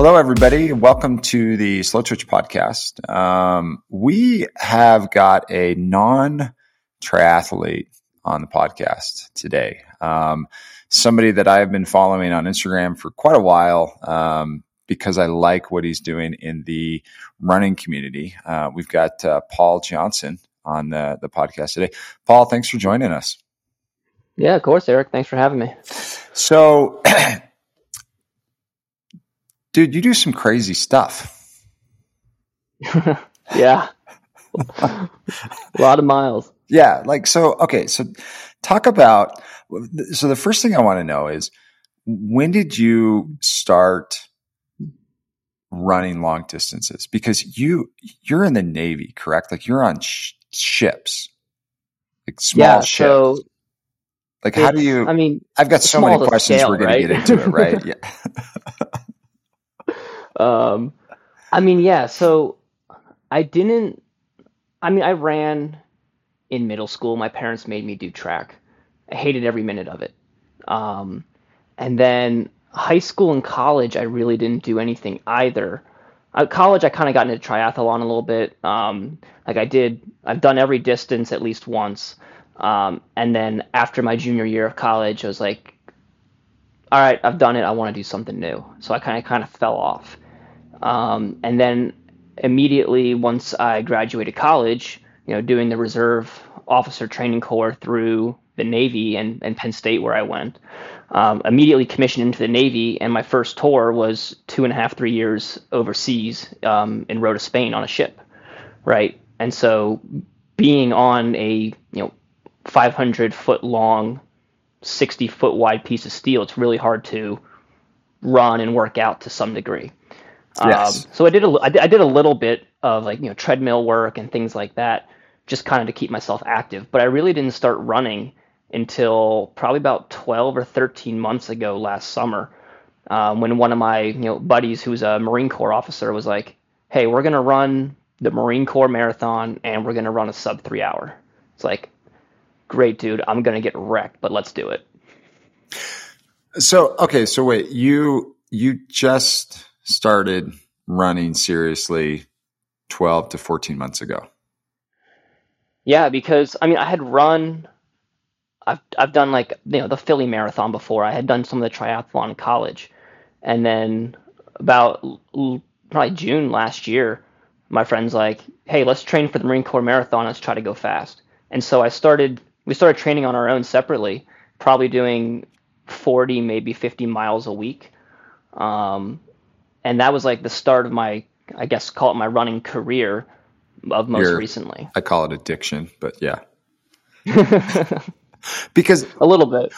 Hello, everybody. Welcome to the Slowtwitch podcast. Um, we have got a non triathlete on the podcast today. Um, somebody that I have been following on Instagram for quite a while um, because I like what he's doing in the running community. Uh, we've got uh, Paul Johnson on the, the podcast today. Paul, thanks for joining us. Yeah, of course, Eric. Thanks for having me. So, dude, you do some crazy stuff. yeah. a lot of miles. Yeah. Like, so, okay. So, talk about. So, the first thing I want to know is when did you start running long distances? Because you, you're in the Navy, correct? Like, you're on sh- ships, like small yeah, ships. So like, how do you? I mean, I've got so many questions. Scale, we're going right? to get into it, right? yeah. Um, I mean, yeah. So I didn't. I mean, I ran in middle school. My parents made me do track. I hated every minute of it. Um, and then high school and college, I really didn't do anything either. At college, I kind of got into triathlon a little bit. Um, like I did, I've done every distance at least once. Um, and then after my junior year of college, I was like, all right, I've done it. I want to do something new. So I kind of kind of fell off. Um, and then immediately once I graduated college, you know, doing the reserve officer training corps through the Navy and, and Penn State where I went, um, immediately commissioned into the Navy. And my first tour was two and a half, three years overseas um, in Rota, Spain on a ship. Right. And so being on a, you know, 500 foot long, 60 foot wide piece of steel, it's really hard to run and work out to some degree. Yes. Um, so I did a, I did, I did a little bit of like you know treadmill work and things like that, just kind of to keep myself active. But I really didn't start running until probably about 12 or 13 months ago last summer, um, when one of my you know buddies who's a Marine Corps officer was like, "Hey, we're gonna run the Marine Corps marathon and we're gonna run a sub three hour." It's like, great, dude. I'm gonna get wrecked, but let's do it. So okay, so wait, you you just started running seriously 12 to 14 months ago. Yeah, because I mean, I had run. I've I've done like you know the Philly Marathon before. I had done some of the triathlon in college, and then about l- probably June last year, my friend's like, "Hey, let's train for the Marine Corps Marathon. Let's try to go fast." And so I started. We started training on our own separately, probably doing 40, maybe 50 miles a week. Um, and that was like the start of my, I guess, call it my running career of most Your- recently. I call it addiction, but yeah. because A little bit.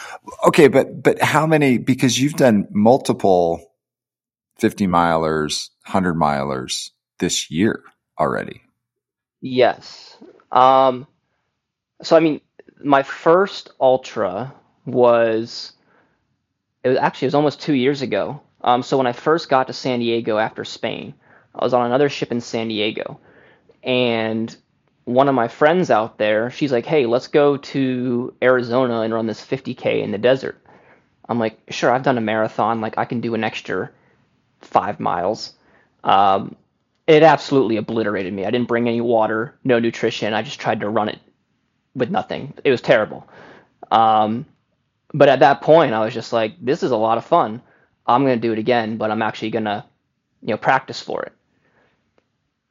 okay, but but how many because you've done multiple 50 milers, 100 milers this year already. Yes. Um, so I mean, my first ultra was it was actually it was almost two years ago. Um, so when I first got to San Diego after Spain, I was on another ship in San Diego, and one of my friends out there, she's like, "Hey, let's go to Arizona and run this 50k in the desert." I'm like, "Sure, I've done a marathon. Like, I can do an extra five miles." Um, it absolutely obliterated me. I didn't bring any water, no nutrition. I just tried to run it with nothing. It was terrible. Um, but at that point, I was just like, this is a lot of fun. I'm going to do it again, but I'm actually going to, you know, practice for it.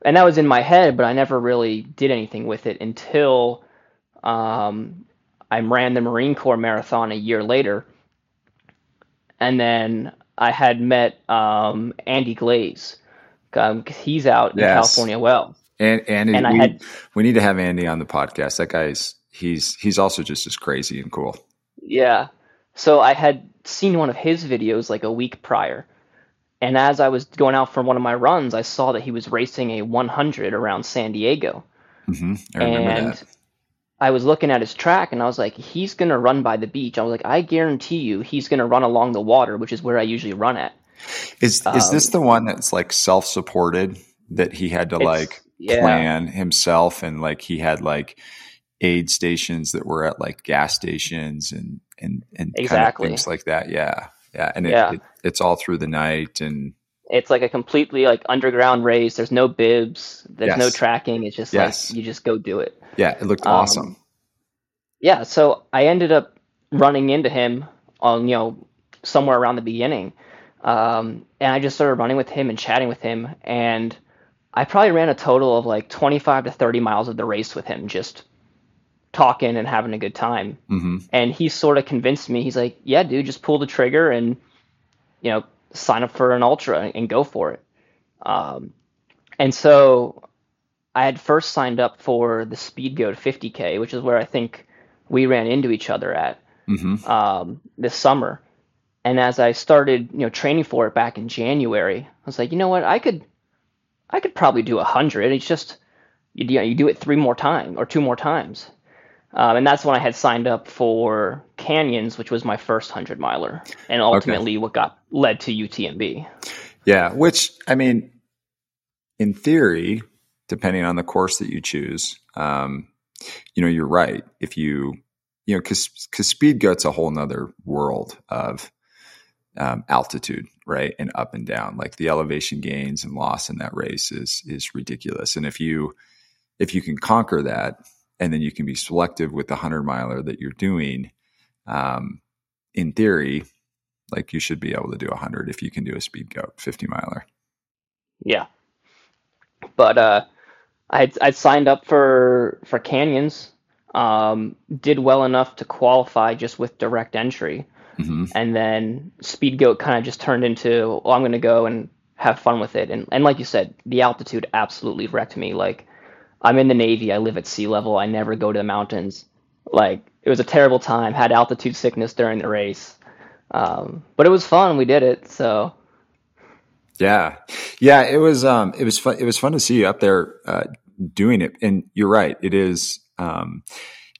And that was in my head, but I never really did anything with it until um, I ran the Marine Corps Marathon a year later. And then I had met um, Andy Glaze. Um, he's out in California well. And Andy, And I we, had- we need to have Andy on the podcast. That guy's he's he's also just as crazy and cool. Yeah. So I had seen one of his videos like a week prior. And as I was going out for one of my runs, I saw that he was racing a 100 around San Diego. hmm I and that. I was looking at his track and I was like, he's going to run by the beach. I was like, I guarantee you he's going to run along the water, which is where I usually run at. Is is this the one that's like self supported that he had to um, like yeah. plan himself and like he had like aid stations that were at like gas stations and and and Exactly. kind of things like that. Yeah, yeah, and it, Yeah. It, it's all through the night and It's like a completely like underground race. There's no bibs. There's no tracking. It's just Yes. like you just go do it. Yeah, it looked Um, awesome. Yeah, so I ended up running into him on, you know, somewhere around the beginning. Um, and I just started running with him and chatting with him. And I probably ran a total of like 25 to 30 miles of the race with him, just talking and having a good time. hmm And he sort of convinced me, he's like, yeah, dude, just pull the trigger and, you know, sign up for an ultra and go for it. Um, and so I had first signed up for the Speed Goat 50K, which is where I think we ran into each other at hmm um, this summer. And as I started, you know, training for it back in January, I was like, you know what, I could, I could probably do a hundred. It's just, you, you know, you do it three more times or two more times. Um, and that's when I had signed up for Canyons, which was my first hundred miler, and ultimately what got led to UTMB. Yeah, which I mean, in theory, depending on the course that you choose, um, you know, you're right. If you, you know, because because speed goat's a whole nother world of um, altitude, right, and up and down. Like the elevation gains and loss in that race is is ridiculous. And if you if you can conquer that, and then you can be selective with the hundred miler that you're doing, um, in theory, like you should be able to do a hundred if you can do a speed goat fifty miler. Yeah. But uh, I I signed up for for Canyons, um, did well enough to qualify just with direct entry, hmm and then Speed Goat kind of just turned into, oh, I'm going to go and have fun with it. And and like you said, the altitude absolutely wrecked me. Like I'm in the Navy, I live at sea level, I never go to the mountains. Like it was a terrible time. Had altitude sickness during the race, um, but it was fun. We did it, so. Yeah, yeah. It was um, it was fun. It was fun to see you up there uh, doing it. And you're right. It is. Um,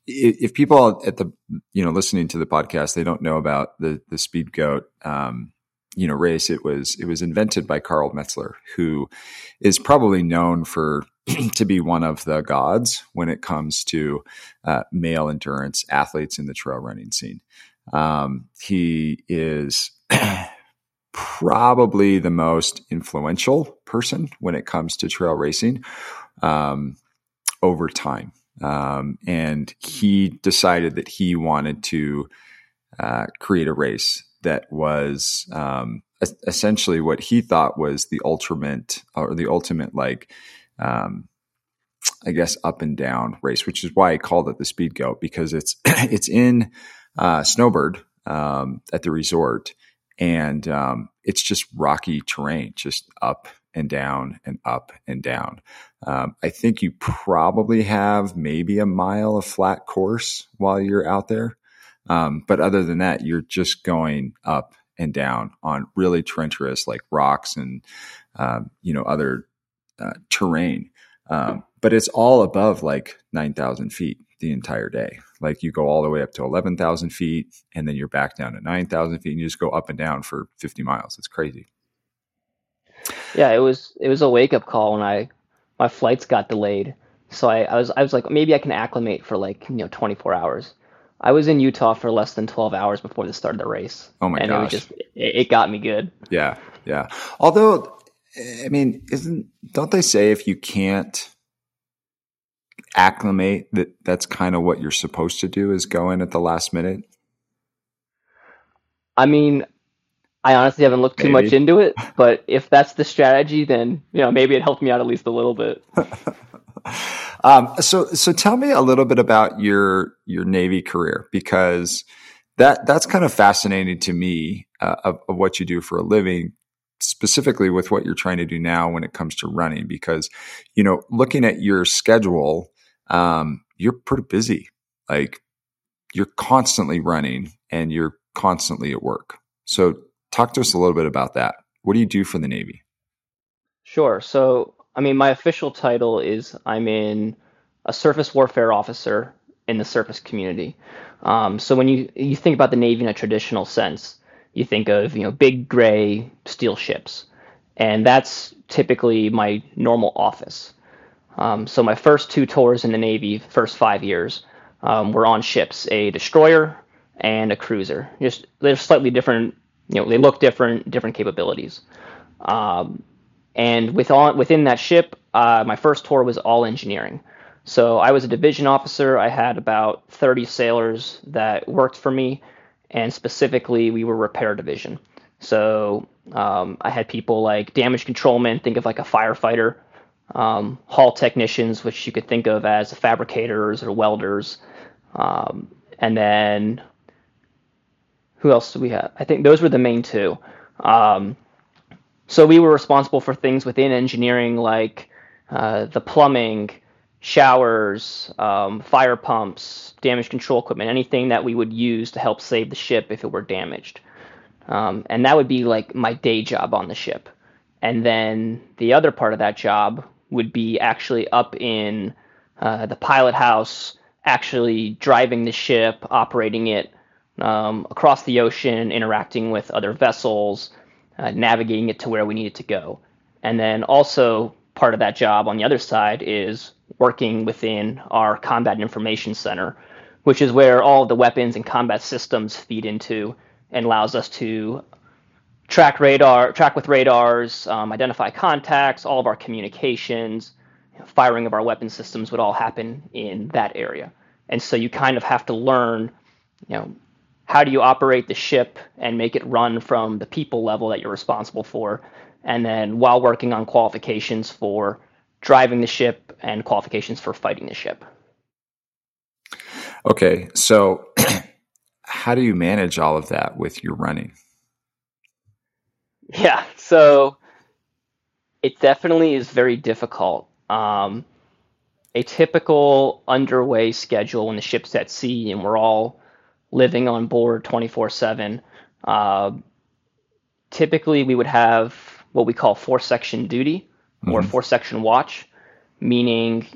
if people at the you know listening to the podcast, they don't know about the the Speed Goat. Um, you know, race. It was it was invented by Karl Meltzer, who is probably known for to be one of the gods when it comes to uh, male endurance athletes in the trail running scene. Um, he is probably the most influential person when it comes to trail racing um, over time. Um, and he decided that he wanted to uh, create a race that was um, essentially what he thought was the ultimate or the ultimate like um, I guess up and down race, which is why I called it the Speed Goat because it's it's in uh, Snowbird um, at the resort, and um, it's just rocky terrain, just up and down and up and down. Um, I think you probably have maybe a mile of flat course while you're out there, um, but other than that, you're just going up and down on really treacherous like rocks and um, you know other uh, terrain. Um, but it's all above like 9,000 feet the entire day. Like you go all the way up to 11,000 feet and then you're back down to 9,000 feet and you just go up and down for 50 miles. It's crazy. Yeah, it was it was a wake up call when I my flights got delayed. So I, I was I was like maybe I can acclimate for like you know 24 hours. I was in Utah for less than 12 hours before the start of the race. Oh my god. and it was gosh. just it, it got me good. Yeah. Yeah. Although, I mean, isn't, don't they say if you can't acclimate that that's kind of what you're supposed to do is go in at the last minute? I mean, I honestly haven't looked too Maybe. much into it, but if that's the strategy, then you know maybe it helped me out at least a little bit. Um, so, so tell me a little bit about your your Navy career because that that's kind of fascinating to me uh, of, of what you do for a living, specifically with what you're trying to do now when it comes to running. Because you know, looking at your schedule, um, you're pretty busy. Like you're constantly running and you're constantly at work. So, talk to us a little bit about that. What do you do for the Navy? Sure. So, I mean, my official title is I'm in a surface warfare officer in the surface community. Um, so when you you think about the Navy in a traditional sense, you think of you know big gray steel ships, and that's typically my normal office. Um, so my first two tours in the Navy, first five years, um, were on ships, a destroyer and a cruiser. Just they're slightly different. You know, they look different, different capabilities. Um, and with all, within that ship, uh, my first tour was all engineering. So I was a division officer. I had about 30 sailors that worked for me, and specifically, we were repair division. So um, I had people like damage controlmen, think of like a firefighter, um, hull technicians, which you could think of as fabricators or welders, um, and then who else do we have? I think those were the main two. Um, so we were responsible for things within engineering like uh, the plumbing, showers, um, fire pumps, damage control equipment, anything that we would use to help save the ship if it were damaged. Um, and that would be like my day job on the ship. And then the other part of that job would be actually up in uh, the pilot house, actually driving the ship, operating it um, across the ocean, interacting with other vessels, uh, navigating it to where we need it to go. And then also part of that job on the other side is working within our combat information center, which is where all the weapons and combat systems feed into and allows us to track radar, track with radars, um, identify contacts, all of our communications, firing of our weapon systems would all happen in that area. And so you kind of have to learn, you know, how do you operate the ship and make it run from the people level that you're responsible for, and then while working on qualifications for driving the ship and qualifications for fighting the ship. Okay, so how do you manage all of that with your running? Yeah, so it definitely is very difficult. Um, a typical underway schedule when the ship's at sea and we're all living on board 24 7. Uh, typically, we would have what we call four section duty or mm-hmm. four section watch, meaning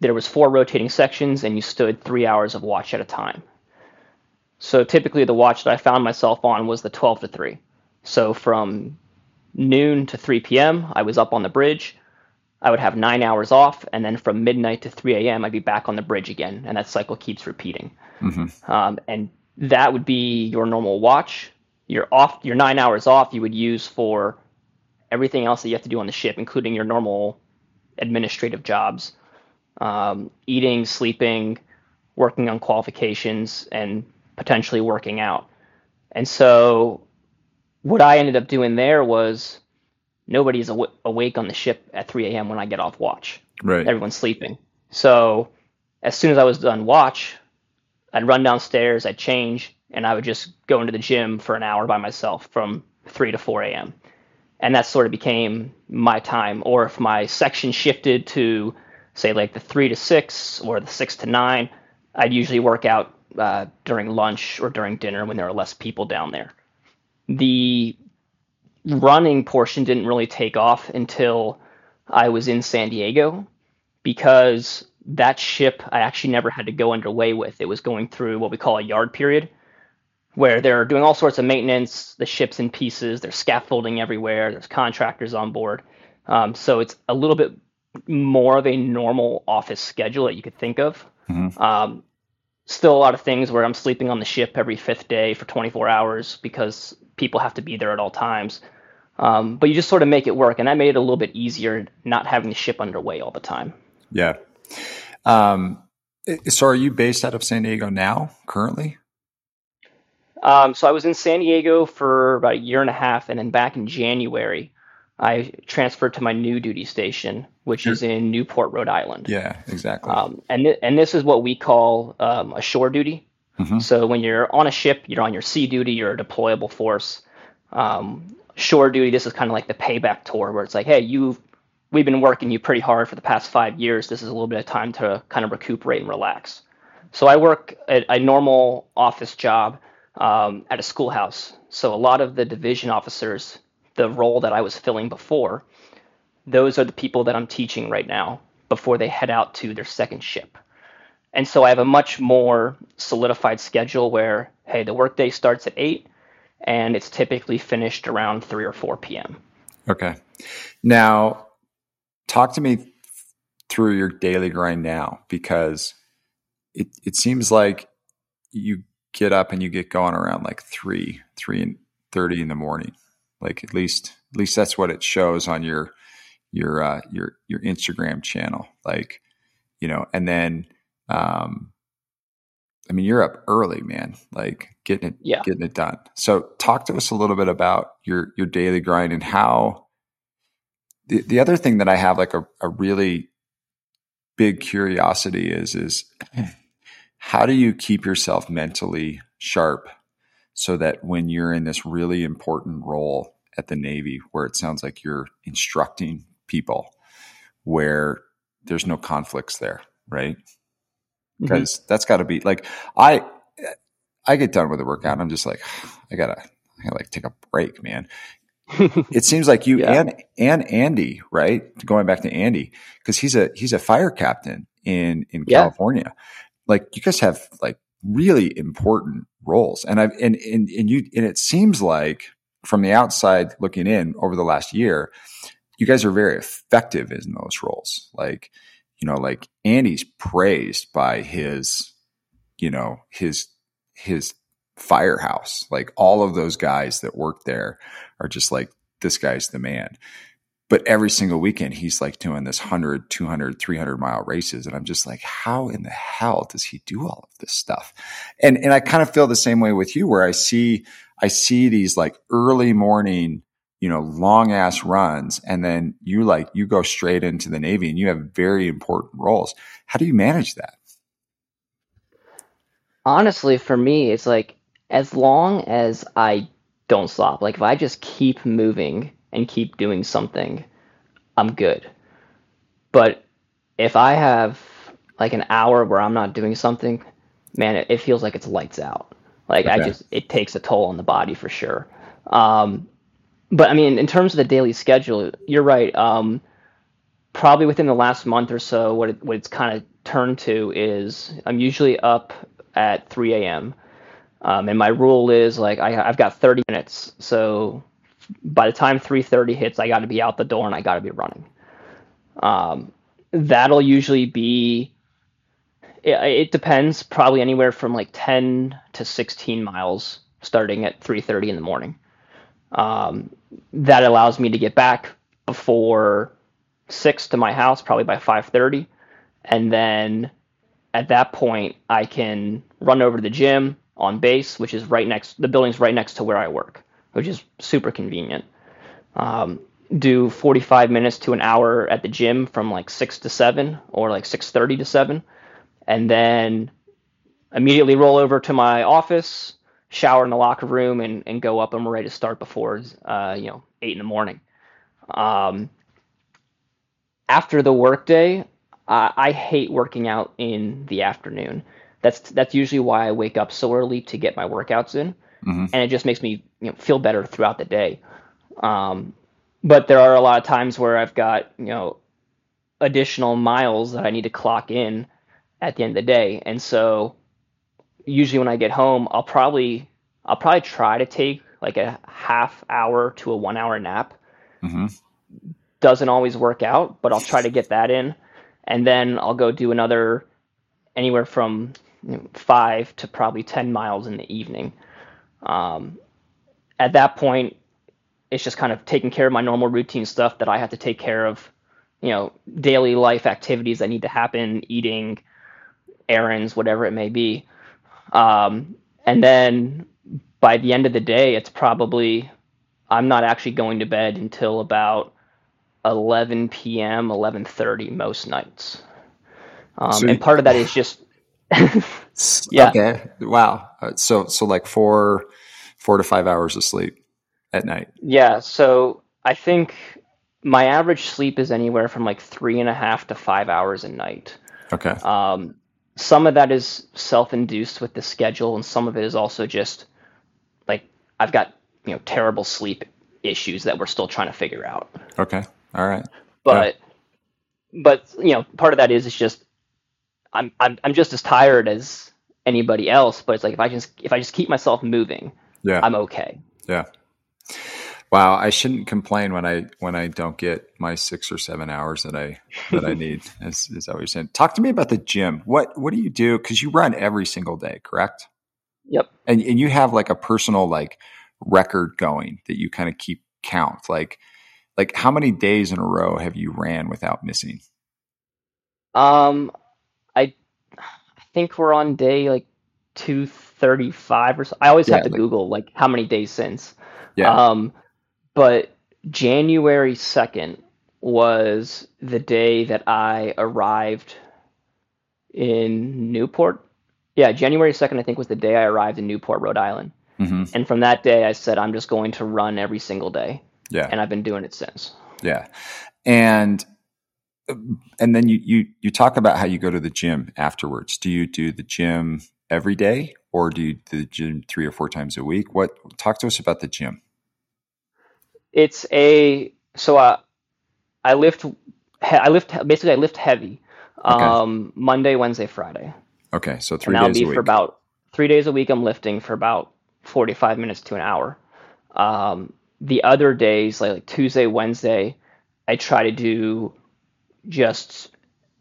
there was four rotating sections and you stood three hours of watch at a time. So typically, the watch that I found myself on was the 12 to 3. So from noon to 3 p.m., I was up on the bridge. I would have nine hours off, and then from midnight to 3 a.m., I'd be back on the bridge again, and that cycle keeps repeating. Mm-hmm. Um, and that would be your normal watch. Your off, your nine hours off, you would use for everything else that you have to do on the ship, including your normal administrative jobs, um, eating, sleeping, working on qualifications, and potentially working out. And so what I ended up doing there was nobody's aw- awake on the ship at 3 a.m. when I get off watch. Right. Everyone's sleeping. So as soon as I was done watch, I'd run downstairs, I'd change, and I would just go into the gym for an hour by myself from 3 to 4 a.m. And that sort of became my time. Or if my section shifted to, say, like the 3 to 6 or the 6 to 9, I'd usually work out uh, during lunch or during dinner when there are less people down there. The running portion didn't really take off until I was in San Diego because that ship I actually never had to go underway with. It was going through what we call a yard period where they're doing all sorts of maintenance. The ship's in pieces, there's scaffolding everywhere, there's contractors on board. Um, so it's a little bit more of a normal office schedule that you could think of. Mm-hmm. Um, still a lot of things where I'm sleeping on the ship every fifth day for 24 hours because people have to be there at all times. Um, but you just sort of make it work, and that made it a little bit easier not having the ship underway all the time. Yeah. Um, so, are you based out of San Diego now, currently? Um, so, I was in San Diego for about a year and a half, and then back in January, I transferred to my new duty station, which is in Newport, Rhode Island. Yeah, exactly. Um, and th- and this is what we call um, a shore duty. Mm-hmm. So when you're on a ship, you're on your sea duty, you're a deployable force. Um, shore duty, this is kind of like the payback tour, where it's like, hey, you've we've been working you pretty hard for the past five years. This is a little bit of time to kind of recuperate and relax. So I work at a normal office job um, at a schoolhouse. So a lot of the division officers the role that I was filling before, those are the people that I'm teaching right now before they head out to their second ship. And so I have a much more solidified schedule where, hey, the workday starts at 8 and it's typically finished around 3 or 4 p.m. Okay. Now, talk to me through your daily grind now because it, it seems like you get up and you get going around like 3, 3 and 30 in the morning like at least At least that's what it shows on your your uh, your your Instagram channel. Like, you know, and then um, I mean, you're up early, man. Like getting it, yeah. getting it done. So, talk to us a little bit about your your daily grind and how. The the other thing that I have like a, a really big curiosity is is how do you keep yourself mentally sharp so that when you're in this really important role at the Navy, where it sounds like you're instructing people, where there's no conflicts there, right? Because mm-hmm. that's got to be like I I get done with the workout and I'm just like I gotta I gotta like take a break, man. it seems like you yeah. and and Andy, right? Going back to Andy, because he's a he's a fire captain in in yeah. California. Like you guys have like really important roles, and I've and and and you and it seems like from the outside looking in over the last year, you guys are very effective in those roles. Like you know, like Andy's praised by his, you know, his, his firehouse. Like all of those guys that work there are just like, this guy's the man. But every single weekend, he's like doing this 100, 200, 300 mile races. And I'm just like, how in the hell does he do all of this stuff? And, and I kind of feel the same way with you where I see, I see these like early morning you know, long ass runs. And then you like, you go straight into the Navy and you have very important roles. How do you manage that? Honestly, for me, it's like as long as I don't stop, like if I just keep moving and keep doing something, I'm good. But if I have like an hour where I'm not doing something, man, it, it feels like it's lights out. Like okay. I just, it takes a toll on the body for sure. Um, but I mean, in terms of the daily schedule, you're right. Um, probably within the last month or so, what it, what it's kind of turned to is I'm usually up at 3 a.m. Um, and my rule is like I, have got 30 minutes, so by the time 3:30 hits, I got to be out the door and I got to be running. Um, that'll usually be. It, it depends, probably anywhere from like 10 to 16 miles, starting at 3:30 in the morning. Um, that allows me to get back before six to my house, probably by five thirty, and then at that point I can run over to the gym on base, which is right next. The building's right next to where I work, which is super convenient. Um, do 45 minutes to an hour at the gym from like 6 to 7 or like 6:30 to 7 and then immediately roll over to my office shower in the locker room and, and go up. and we're ready to start before uh, you know eight in the morning. Um, after the workday, uh, I hate working out in the afternoon. That's that's usually why I wake up so early to get my workouts in, mm-hmm. and it just makes me you know, feel better throughout the day. Um, but there are a lot of times where I've got you know additional miles that I need to clock in at the end of the day, and so usually when I get home, I'll probably I'll probably try to take like a half hour to a one hour nap. Mm-hmm. Doesn't always work out, but I'll try to get that in, and then I'll go do another anywhere from you know, five to probably ten miles in the evening. Um, at that point, it's just kind of taking care of my normal routine stuff that I have to take care of. You know, daily life activities that need to happen, eating, errands, whatever it may be. Um, and then by the end of the day, it's probably I'm not actually going to bed until about 11 p.m., 11:30 most nights. Um, so and part of that is just yeah. Okay. Wow. Uh, so so like four four to five hours of sleep at night. Yeah. So I think my average sleep is anywhere from like three and a half to five hours a night. Okay. Um, some of that is self-induced with the schedule and some of it is also just like I've got, you know, terrible sleep issues that we're still trying to figure out. Okay. All right. But yeah. but you know, part of that is it's just I'm I'm I'm just as tired as anybody else, but it's like if I just if I just keep myself moving, yeah. I'm okay. Yeah. Wow, I shouldn't complain when I when I don't get my six or seven hours that I that I need. Is, is that what you're saying? Talk to me about the gym. What what do you do? Because you run every single day, correct? Yep. And and you have like a personal like record going that you kind of keep count? Like, like how many days in a row have you ran without missing? Um, I I think we're on day like two thirty five or so. I always Yeah, have to like Google like how many days since. yeah. Um, but January second was the day that I arrived in Newport. Yeah, January 2nd, I think, was the day I arrived in Newport, Rhode Island. hmm And from that day, I said, I'm just going to run every single day. Yeah. And I've been doing it since. Yeah. And and then you you you talk about how you go to the gym afterwards. Do you do the gym every day or do you do the gym three or four times a week? What talk to us about the gym. It's a, so I, I lift, I lift, basically, I lift heavy Okay. um, Monday, Wednesday, Friday. Okay, so three And days be a for about three days a week. I'm lifting for about 45 minutes to an hour. Um, the other days, like, like Tuesday, Wednesday, I try to do just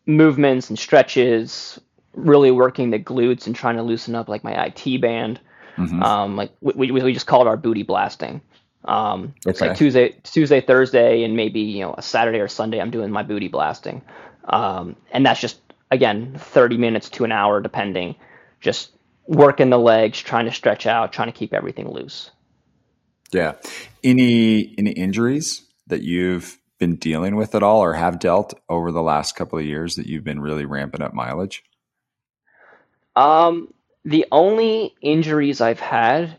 movements and stretches, really working the glutes and trying to loosen up like my IT band. hmm Um, like we, we, we just call it our booty blasting. Um, it's like Tuesday, Tuesday, Thursday, and maybe you know a Saturday or Sunday. I'm doing my booty blasting, um, and that's just again 30 minutes to an hour, depending. Just working the legs, trying to stretch out, trying to keep everything loose. Yeah. Any any injuries that you've been dealing with at all or have dealt over the last couple of years that you've been really ramping up mileage? Um, the only injuries I've had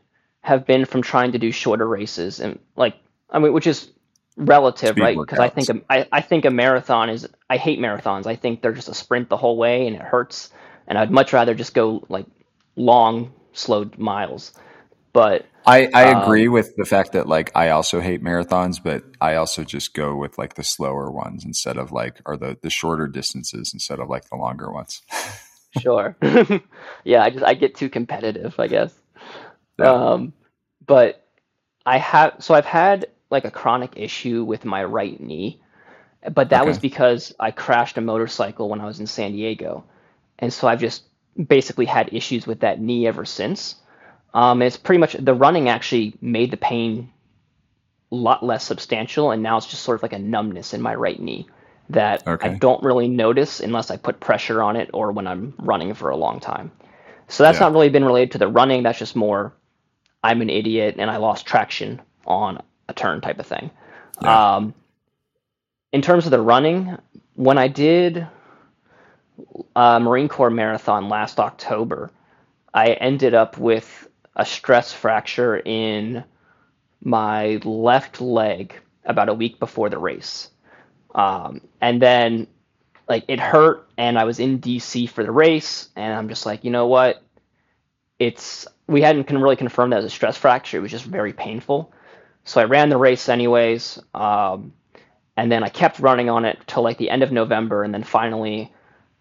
have been from trying to do shorter races, and like I mean, which is relative, Speed right? Because I think a, I, I think a marathon is I hate marathons. I think they're just a sprint the whole way, and it hurts. And I'd much rather just go like long, slow miles. But I, I agree um, with the fact that like I also hate marathons, but I also just go with like the slower ones instead of like or the the shorter distances instead of like the longer ones. sure, yeah, I just I get too competitive, I guess. Yeah. Um, but I have so I've had like a chronic issue with my right knee, but that was because I crashed a motorcycle when I was in San Diego, and so I've just basically had issues with that knee ever since. Um, it's pretty much the running actually made the pain a lot less substantial, and now it's just sort of like a numbness in my right knee that I don't really notice unless I put pressure on it or when I'm running for a long time. So that's Yeah. not really been related to the running. That's just more I'm an idiot and I lost traction on a turn type of thing. Yeah. Um, in terms of the running, when I did a Marine Corps marathon last October, I ended up with a stress fracture in my left leg about a week before the race. Um, and then like it hurt and I was in DC for the race and I'm just like, you know what? It's we hadn't can really confirmed that as a stress fracture. It was just very painful. So I ran the race anyways. Um, and then I kept running on it till like the end of November and then finally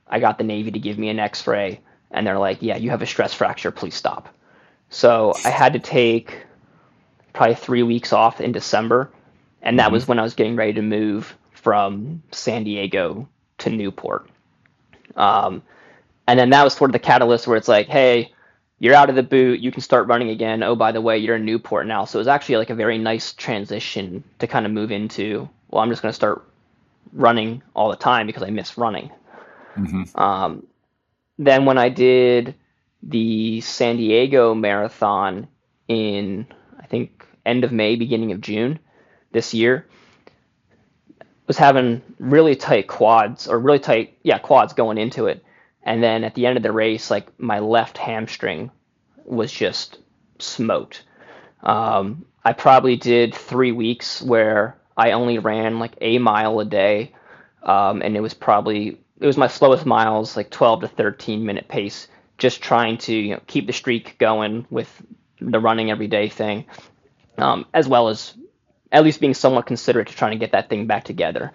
I got the Navy to give me an X-ray and they're like, "Yeah, you have a stress fracture. Please stop." So I had to take probably three weeks off in December, and that hmm was when I was getting ready to move from San Diego to Newport. Um, and then that was sort of the catalyst where it's like, hey, you're out of the boot, you can start running again. Oh, by the way, you're in Newport now. So it was actually like a very nice transition to kind of move into, well, I'm just going to start running all the time because I miss running. hmm Um, then when I did the San Diego marathon in, I think, end of May, beginning of June this year, was having really tight quads or really tight, yeah, quads going into it. And then at the end of the race, like my left hamstring was just smoked. Um, I probably did three weeks where I only ran like a mile a day, um, and it was probably it was my slowest miles, like 12 to 13 minute pace, just trying to you know keep the streak going with the running every day thing, um, as well as at least being somewhat considerate to trying to get that thing back together.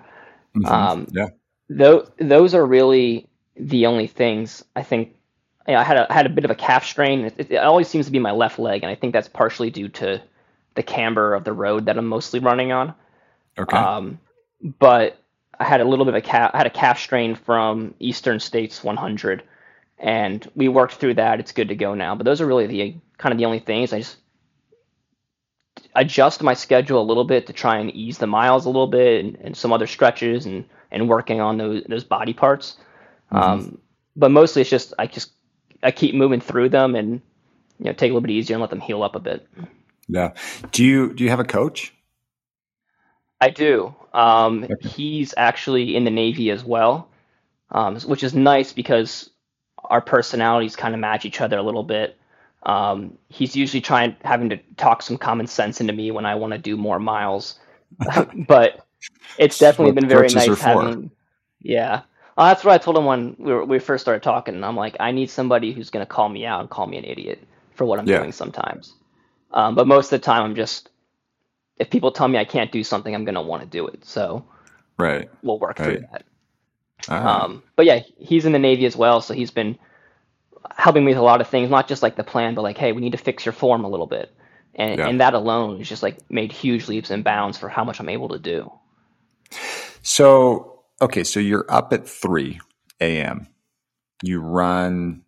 hmm Um, Yeah. though those are really the only things I think. You know, I had a had a bit of a calf strain. It, it always seems to be my left leg, and I think that's partially due to the camber of the road that I'm mostly running on. Okay. Um, but I had a little bit of a calf, I had a calf strain from Eastern States 100, and we worked through that. It's good to go now. But those are really the kind of the only things. I just adjust my schedule a little bit to try and ease the miles a little bit and, and some other stretches and and working on those those body parts. Mm-hmm. Um, but mostly it's just I just I keep moving through them and you know take a little bit easier and let them heal up a bit. Yeah. Do you do you have a coach? I do. Um, okay. He's actually in the Navy as well, um, which is nice because our personalities kind of match each other a little bit. Um, he's usually trying having to talk some common sense into me when I want to do more miles, but it's definitely been very nice having. Yeah, well, that's what I told him when we, were, we first started talking. I'm like, I need somebody who's going to call me out and call me an idiot for what I'm yeah. doing sometimes. Um, but most of the time, I'm just if people tell me I can't do something, I'm going to want to do it. So right, we'll work right. through that. Um, but yeah, he's in the Navy as well, so he's been helping me with a lot of things, not just like the plan, but like, hey, we need to fix your form a little bit. And, yeah. and that alone has just like made huge leaps and bounds for how much I'm able to do. So, okay, so you're up at 3 a.m. You run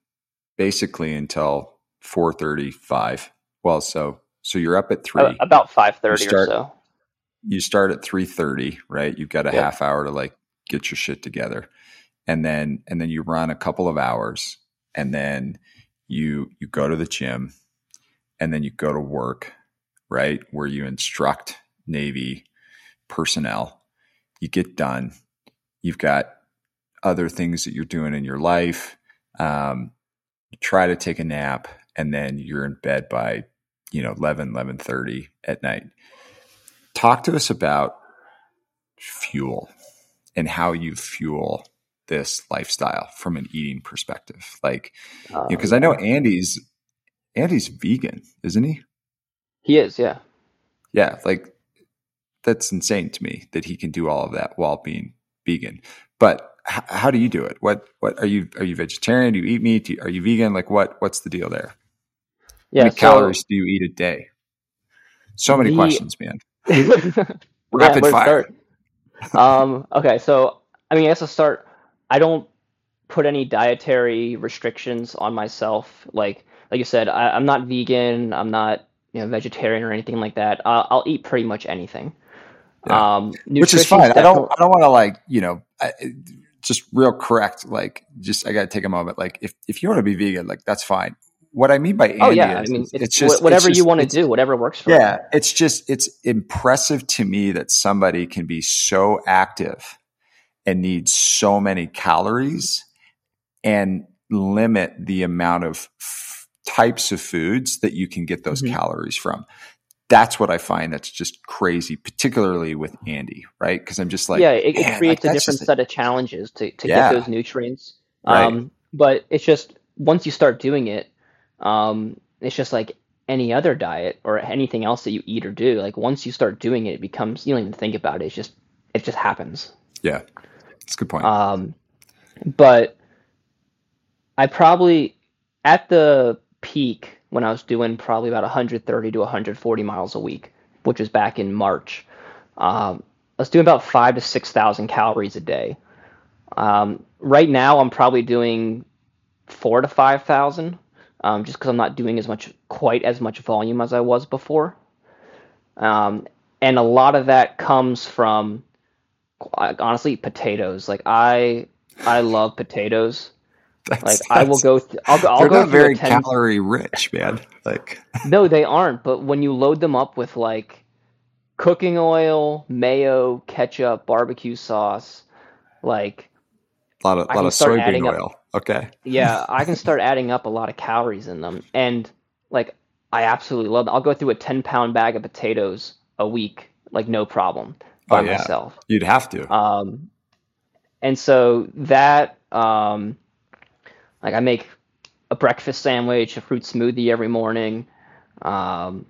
basically until 4:35. Well, so so you're up at 3. Uh, about 5:30 or so. You start at 3:30, right? You've got a half hour to like get your shit together. And then and then you run a couple of hours and then you you go to the gym and then you go to work, right? Where you instruct Navy personnel. You get done. You've got other things that you're doing in your life. Um, you try to take a nap and then you're in bed by, you know, 11, 11.30 at night. Talk to us about fuel and how you fuel this lifestyle from an eating perspective? Like, because um, I know Andy's Andy's vegan, isn't he? He is, yeah. Yeah, like that's insane to me that he can do all of that while being vegan. But h- how do you do it? What what are you are you vegetarian? Do you eat meat? You, are you vegan? Like what what's the deal there? Yeah, how many so, calories do you eat a day? So many the, questions, man. Rapid yeah, fire. um, okay, so I mean, I guess I'll start I don't put any dietary restrictions on myself. Like like you said, I, am not vegan. I'm not you know vegetarian or anything like that. Uh, I'll eat pretty much anything. Yeah. Um, Which is fine. I don't I don't want to like you know. I, just real correct. Like, just I got to take a moment. Like, if if you want to be vegan, like that's fine. What I mean by Andy oh yeah, is, I mean it's, it's just whatever it's just, you want to do, whatever works for yeah, you. Yeah, it's just it's impressive to me that somebody can be so active and need so many calories and limit the amount of f- types of foods that you can get those mm-hmm. calories from. That's what I find that's just crazy, particularly with Andy, right? Because I'm just like, yeah, it, it creates like, a different set of challenges to, to yeah. get those nutrients. Right. Um, but it's just once you start doing it, um, it's just like any other diet or anything else that you eat or do. Like once you start doing it, it becomes you don't even think about it. It's just it just happens. Yeah. That's a good point. Um, but I probably at the peak when I was doing probably about 130 to 140 miles a week, which was back in March. Um, I was doing about five to six thousand calories a day. Um, right now, I'm probably doing four to five thousand, um, just because I'm not doing as much, quite as much volume as I was before. Um, and a lot of that comes from honestly potatoes. Like I I love potatoes. That's, like that's, I will go. Th- I'll, I'll they're go not very 10... calorie rich, man. Like no, they aren't. But when you load them up with like cooking oil, mayo, ketchup, barbecue sauce, like a lot of a lot of soybean oil. Up, okay. yeah, I can start adding up a lot of calories in them, and like I absolutely love. Them. I'll go through a ten pound bag of potatoes a week, like no problem by oh, yeah. myself. You'd have to. Um, and so that, um, like, I make a breakfast sandwich, a fruit smoothie every morning, um,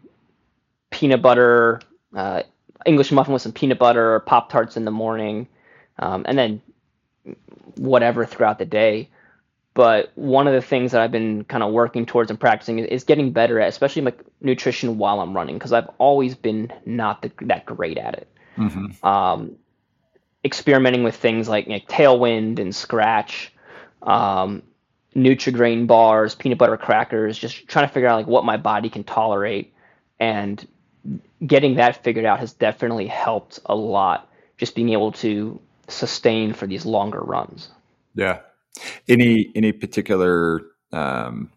peanut butter, uh, English muffin with some peanut butter, or Pop Tarts in the morning, um, and then whatever throughout the day. But one of the things that I've been kind of working towards and practicing is, getting better at, especially my nutrition while I'm running, because I've always been not the, that great at it mm-hmm. um, experimenting with things like, like Tailwind and Scratch, um, Nutrigrain bars, peanut butter crackers, just trying to figure out like what my body can tolerate and getting that figured out has definitely helped a lot. Just being able to sustain for these longer runs. Yeah. Any any particular um,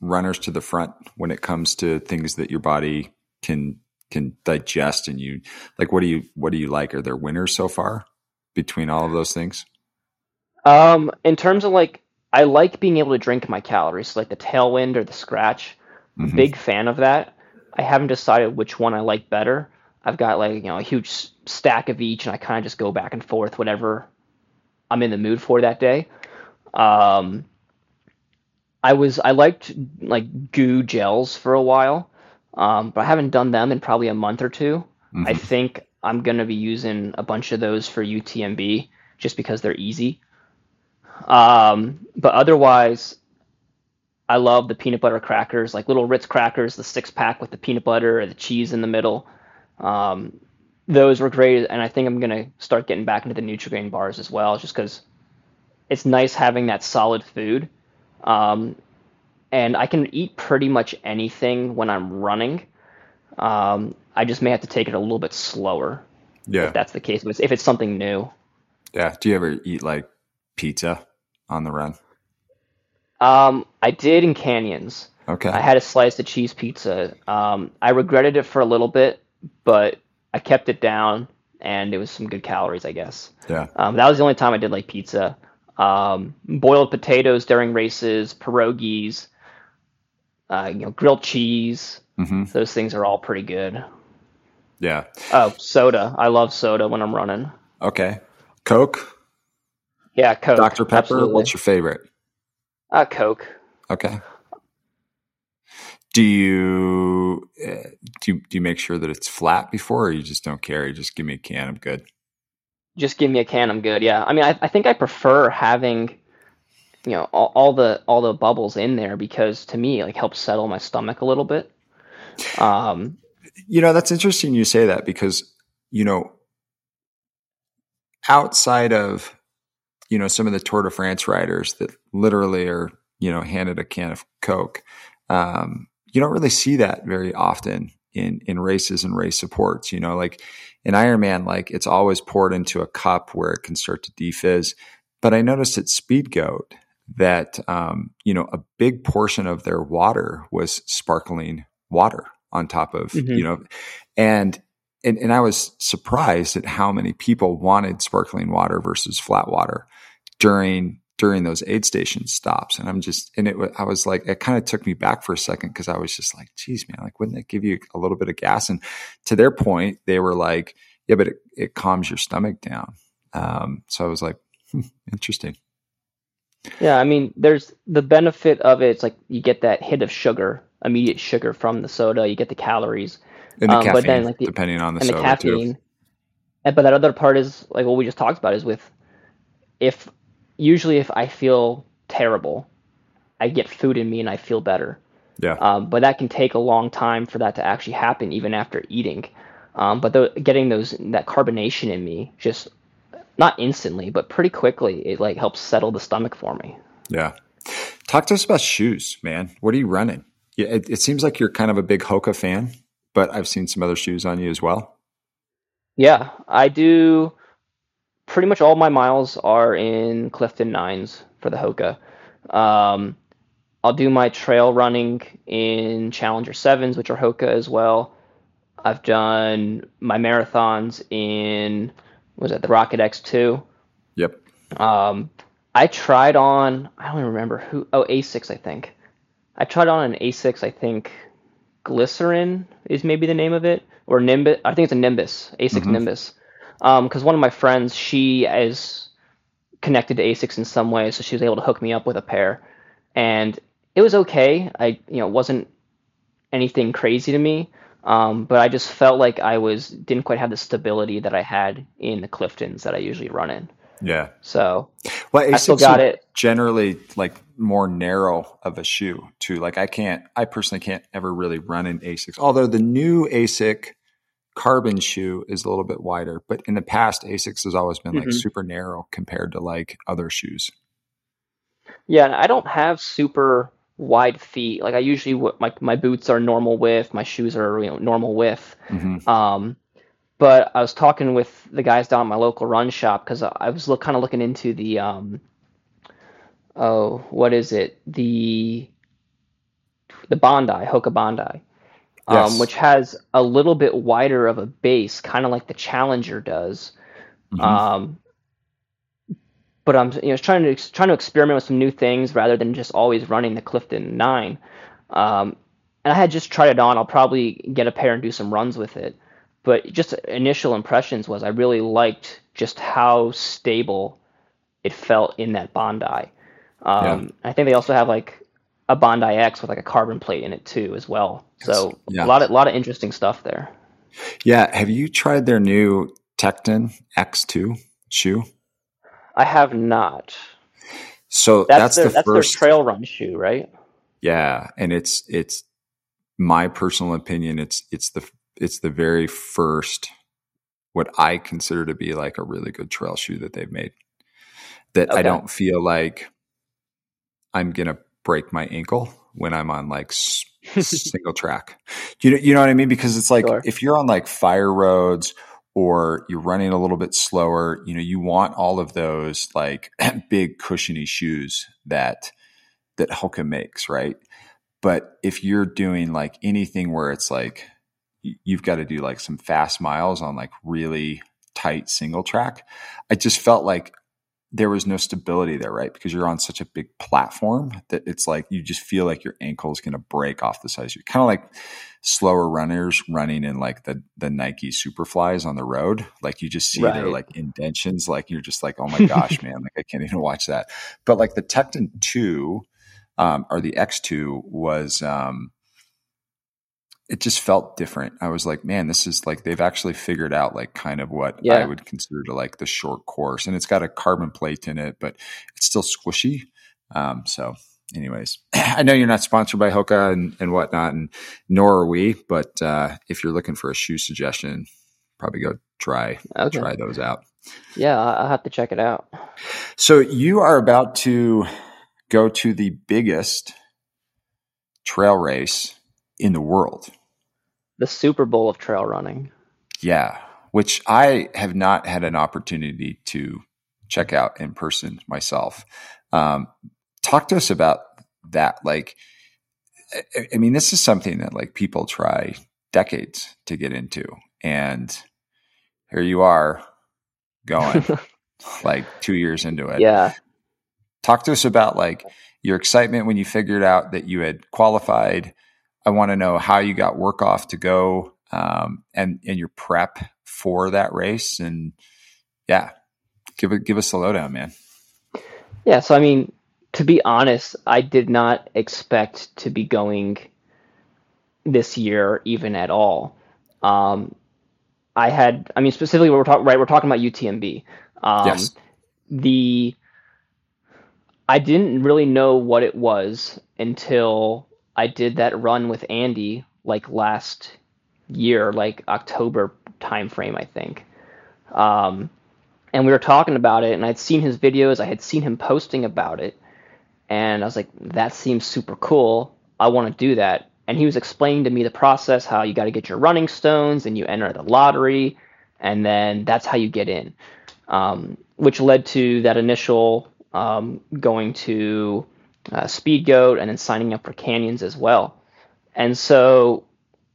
runners to the front when it comes to things that your body can can digest and you like what do you what do you like are there winners so far between all of those things um in terms of like i like being able to drink my calories so like the tailwind or the Skratch mm-hmm. big fan of that i haven't decided which one i like better i've got like you know a huge stack of each and i kind of just go back and forth whatever i'm in the mood for that day um I was I liked like goo gels for a while, um, but I haven't done them in probably a month or 2 mm-hmm. I think I'm gonna be using a bunch of those for UTMB just because they're easy. Um, but otherwise, I love the peanut butter crackers, like little Ritz crackers, the six pack with the peanut butter or the cheese in the middle. Um, those were great, and I think I'm gonna start getting back into the Nutrigrain bars as well, just because it's nice having that solid food um, and I can eat pretty much anything when I'm running. Um, I just may have to take it a little bit slower. Yeah, if that's the case. If it's something new. Yeah. Do you ever eat like pizza on the run? Um, I did in canyons. Okay. I had a slice of cheese pizza. Um, I regretted it for a little bit, but I kept it down, and it was some good calories, I guess. Yeah. Um, that was the only time I did like pizza um, boiled potatoes during races, pierogies, uh, you know, grilled cheese. Mm-hmm. Those things are all pretty good. Yeah. Oh, soda. I love soda when I'm running. Okay. Coke. Yeah, Coke. Dr Pepper. Absolutely. What's your favorite? Uh, Coke. Okay. Do you uh, do you, do you make sure that it's flat before, or you just don't care? You just give me a can. I'm good just give me a can. I'm good. Yeah. I mean, I, I think I prefer having, you know, all, all, the all the bubbles in there because to me, like helps settle my stomach a little bit. Um, you know, that's interesting you say that because you know, outside of you know some of the Tour de France riders that literally are you know handed a can of Coke, um, you don't really see that very often in in races and race supports. You know, like in Ironman, like it's always poured into a cup where it can start to defizz. But I noticed at Speedgoat that um, you know a big portion of their water was sparkling water on top of mm-hmm. you know, and, and and I was surprised at how many people wanted sparkling water versus flat water during during those aid station stops. And I'm just, and it, I was like, it kind of took me back for a second because I was just like, geez, man, like, wouldn't that give you a little bit of gas? And to their point, they were like, yeah, but it, it calms your stomach down. Um, so I was like, hmm, interesting. Yeah, I mean, there's the benefit of it. It's like you get that hit of sugar, immediate sugar from the soda. You get the calories, and the um, caffeine, but then like the, depending on the and soda the caffeine. Too. And, but that other part is like what we just talked about is with if usually if I feel terrible, I get food in me and I feel better. Yeah. Um, but that can take a long time for that to actually happen, even after eating. Um, but the, getting those that carbonation in me just not instantly, but pretty quickly, it like helps settle the stomach for me. Yeah. Talk to us about shoes, man. What are you running? Yeah, it, it seems like you're kind of a big Hoka fan, but I've seen some other shoes on you as well. Yeah, I do pretty much all my miles are in Clifton nines for the Hoka. Um, I'll do my trail running in Challenger sevens, which are Hoka as well. I've done my marathons in was it the Rocket X two? Yep. Um, I tried on I don't even remember who oh Asics I think. I tried on an Asics I think Glycerin is maybe the name of it or Nimbus I think it's a Nimbus Asics mm-hmm. Nimbus because um, one of my friends, she is connected to Asics in some way, so she was able to hook me up with a pair, and it was okay. I you know wasn't anything crazy to me, um, but I just felt like I was didn't quite have the stability that I had in the Cliftons that I usually run in. Yeah. So well, I still got it. Generally, like more narrow of a shoe too. Like I can't, I personally can't ever really run in Asics. Although the new Asic carbon shoe is a little bit wider, but in the past, Asics has always been like mm-hmm. super narrow compared to like other shoes. Yeah, I don't have super wide feet. Like I usually my my boots are normal width, my shoes are you know normal width. Mm-hmm. Um, but I was talking with the guys down at my local run shop because I was look, kind of looking into the um, oh what is it the the Bondi Hoka Bondi. Um, which has a little bit wider of a base, kind of like the Challenger does. Mm-hmm. Um, but I'm you know trying to trying to experiment with some new things rather than just always running the Clifton Nine. Um, and I had just tried it on. I'll probably get a pair and do some runs with it. But just initial impressions was I really liked just how stable it felt in that Bondi. Um, yeah. I think they also have like a Bondi X with like a carbon plate in it too as well. So yeah. a lot of a lot of interesting stuff there. Yeah, have you tried their new Tecton X2 shoe? I have not. So that's, that's their, the that's first trail run shoe, right? Yeah, and it's it's my personal opinion. It's it's the it's the very first what I consider to be like a really good trail shoe that they've made. That okay. I don't feel like I'm gonna break my ankle when I'm on like single track. You know, you know what I mean? Because it's like sure. if you're on like fire roads or you're running a little bit slower, you know, you want all of those like big cushiony shoes that that Hoka makes, right? But if you're doing like anything where it's like you've got to do like some fast miles on like really tight single track, I just felt like there was no stability there, right? Because you're on such a big platform that it's like you just feel like your ankle is going to break off the size. You're kind of like slower runners running in like the the Nike Superflies on the road. Like you just see right. their like indentions. Like you're just like, oh my gosh, man! Like I can't even watch that. But like the Tecton two, um, or the X two was. Um, it just felt different. I was like, man, this is like they've actually figured out like kind of what yeah. I would consider to like the short course, and it's got a carbon plate in it, but it's still squishy. Um, so, anyways, I know you're not sponsored by Hoka and, and whatnot, and nor are we. But uh, if you're looking for a shoe suggestion, probably go try okay. try those out. Yeah, I'll have to check it out. So you are about to go to the biggest trail race in the world. The Super Bowl of trail running. Yeah, which I have not had an opportunity to check out in person myself. Um, talk to us about that. Like, I, I mean, this is something that like people try decades to get into, and here you are going like two years into it. Yeah. Talk to us about like your excitement when you figured out that you had qualified I want to know how you got work off to go um, and and your prep for that race. And yeah, give it give us a lowdown, man. Yeah, so I mean, to be honest, I did not expect to be going this year even at all. Um, I had, I mean, specifically, we're talking right. We're talking about UTMB. Um, yes. The I didn't really know what it was until I did that run with Andy like last year, like October timeframe, I think. Um, and we were talking about it, and I'd seen his videos, I had seen him posting about it, and I was like, that seems super cool. I want to do that. And he was explaining to me the process, how you got to get your running stones, and you enter the lottery, and then that's how you get in. Um, which led to that initial um, going to uh, Speedgoat, and then signing up for Canyons as well. And so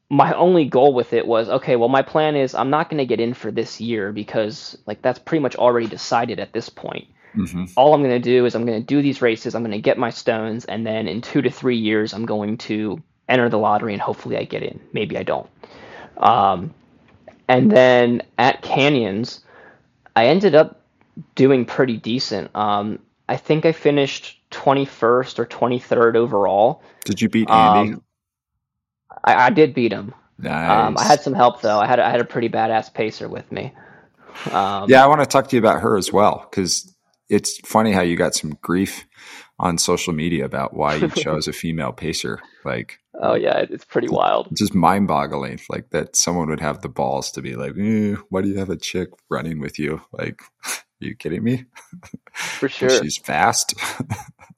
my only goal with it was okay, well, my plan is I'm not going to get in for this year because like that's pretty much already decided at this point. Mm-hmm. All I'm going to do is I'm going to do these races, I'm going to get my stones, and then in two to three years, I'm going to enter the lottery and hopefully I get in. Maybe I don't. Um, and then at Canyons, I ended up doing pretty decent. Um, I think I finished 21st or 23rd overall. Did you beat Andy? Um, I, I, did beat him. Nice. Um, I had some help though. I had I had a pretty badass pacer with me. Um, yeah, I want to talk to you about her as well because it's funny how you got some grief on social media about why you chose a female pacer. Like, oh yeah, it's pretty wild. Just mind boggling. Like that someone would have the balls to be like, eh, "Why do you have a chick running with you?" Like, you kidding me? For sure, she's fast.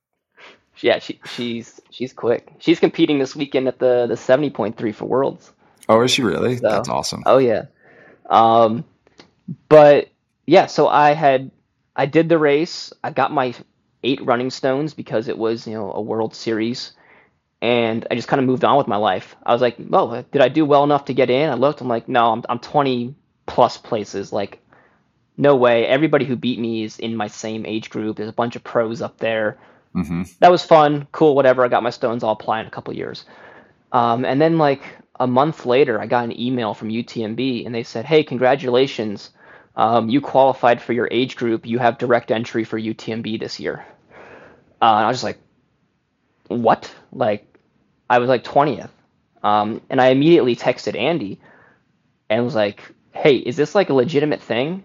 yeah, she, she's she's quick. She's competing this weekend at the the seventy point three for Worlds. Oh, is she really? So, That's awesome. Oh yeah. Um, but yeah, so I had I did the race. I got my eight running stones because it was you know a World Series, and I just kind of moved on with my life. I was like, oh, did I do well enough to get in? I looked. I'm like, no, I'm I'm 20 plus places. Like, no way. Everybody who beat me is in my same age group. There's a bunch of pros up there. Mm-hmm. That was fun, cool, whatever. I got my stones all apply in a couple years. Um, and then like a month later, I got an email from UTMB, and they said, "Hey, congratulations, um, you qualified for your age group. You have direct entry for UTMB this year." Uh, and I was just like, "What?" Like, I was like 20th, um, and I immediately texted Andy, and was like, "Hey, is this like a legitimate thing?"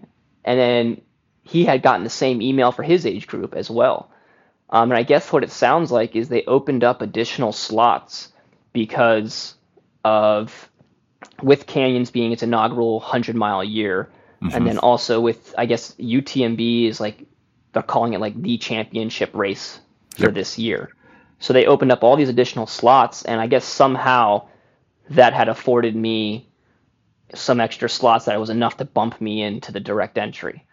And then he had gotten the same email for his age group as well. Um, and I guess what it sounds like is they opened up additional slots because of with Canyons being its inaugural 100 mile year, mm-hmm. and then also with I guess UTMB is like they're calling it like the championship race for yep. this year. So they opened up all these additional slots, and I guess somehow that had afforded me some extra slots that was enough to bump me into the direct entry.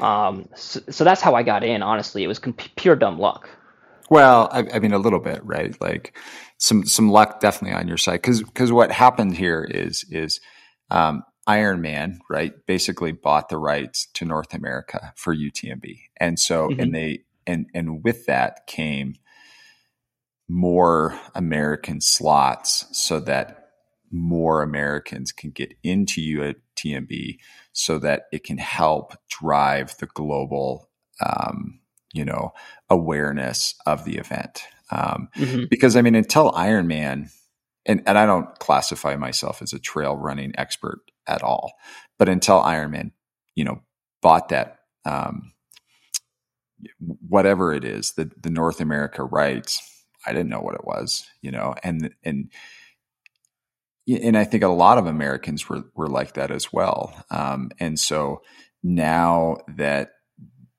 Um, so, so, that's how I got in. Honestly, it was comp- pure dumb luck. Well, I, I, mean, a little bit, right? Like some some luck definitely on your side because because what happened here is is um, Ironman, right? Basically bought the rights to North America for UTMB, and so mm-hmm. and they and and with that came more American slots so that more Americans can get into UTMB so that it can help drive the global, um, you know, awareness of the event. Um, mm-hmm. Because I mean, until Ironman, and, and I don't classify myself as a trail running expert at all, but until Ironman, you know, bought that, um, whatever it is, the, the North America rights, I didn't know what it was, you know, and, and, and I think a lot of Americans were were like that as well. Um, and so now that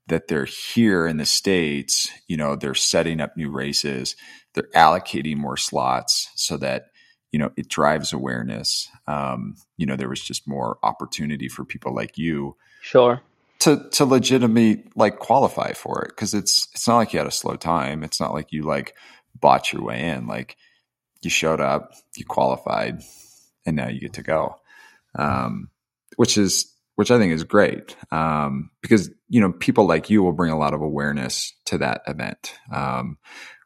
that they're here in the states, you know, they're setting up new races, they're allocating more slots so that you know it drives awareness. Um, you know, there was just more opportunity for people like you, sure, to to legitimately like qualify for it because it's it's not like you had a slow time. It's not like you like bought your way in. Like you showed up, you qualified, and now you get to go, um, which is which I think is great um, because you know people like you will bring a lot of awareness to that event, um,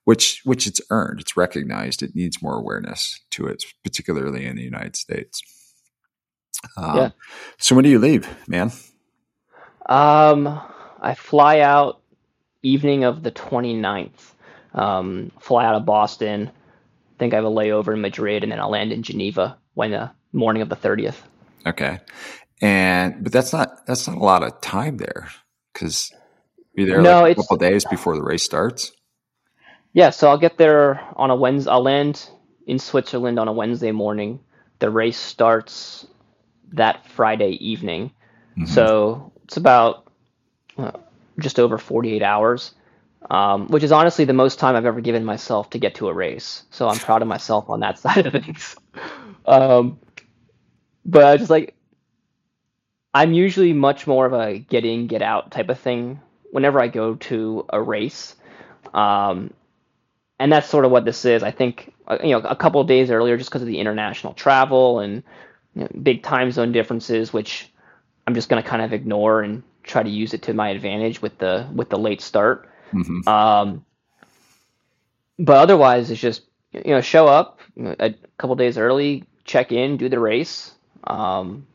which which it's earned, it's recognized. It needs more awareness to it, particularly in the United States. Um, yeah. So when do you leave, man? Um, I fly out evening of the 29th. Um, fly out of Boston. I think I have a layover in Madrid, and then I'll land in Geneva when the morning of the 30th. Okay. And, but that's not, that's not a lot of time there because you're there no, like a couple days before the race starts. Yeah. So I'll get there on a Wednesday. I'll land in Switzerland on a Wednesday morning. The race starts that Friday evening. Mm-hmm. So it's about uh, just over 48 hours um, which is honestly the most time I've ever given myself to get to a race. So I'm proud of myself on that side of things. Um, but I just like, I'm usually much more of a get in, get out type of thing whenever I go to a race. Um, and that's sort of what this is. I think, uh, you know, a couple of days earlier, just because of the international travel and you know, big time zone differences, which I'm just going to kind of ignore and try to use it to my advantage with the with the late start. Mm-hmm. Um, but otherwise, it's just you know show up a couple days early, check in, do the race, um,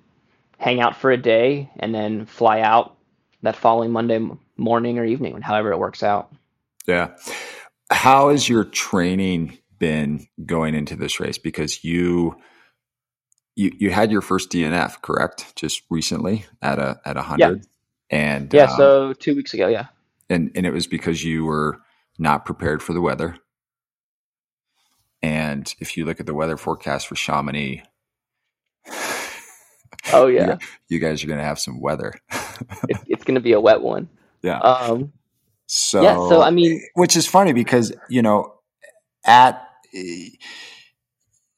hang out for a day, and then fly out that following Monday morning or evening, however it works out. Yeah. How has your training been going into this race? Because you you you had your first DNF, correct? Just recently at a at a hundred. Yeah. And yeah, um, so two weeks ago, yeah and and it was because you were not prepared for the weather. And if you look at the weather forecast for Chamonix, oh yeah, you guys are going to have some weather. it, it's going to be a wet one. Yeah. Um, So yeah, so I mean, which is funny because you know at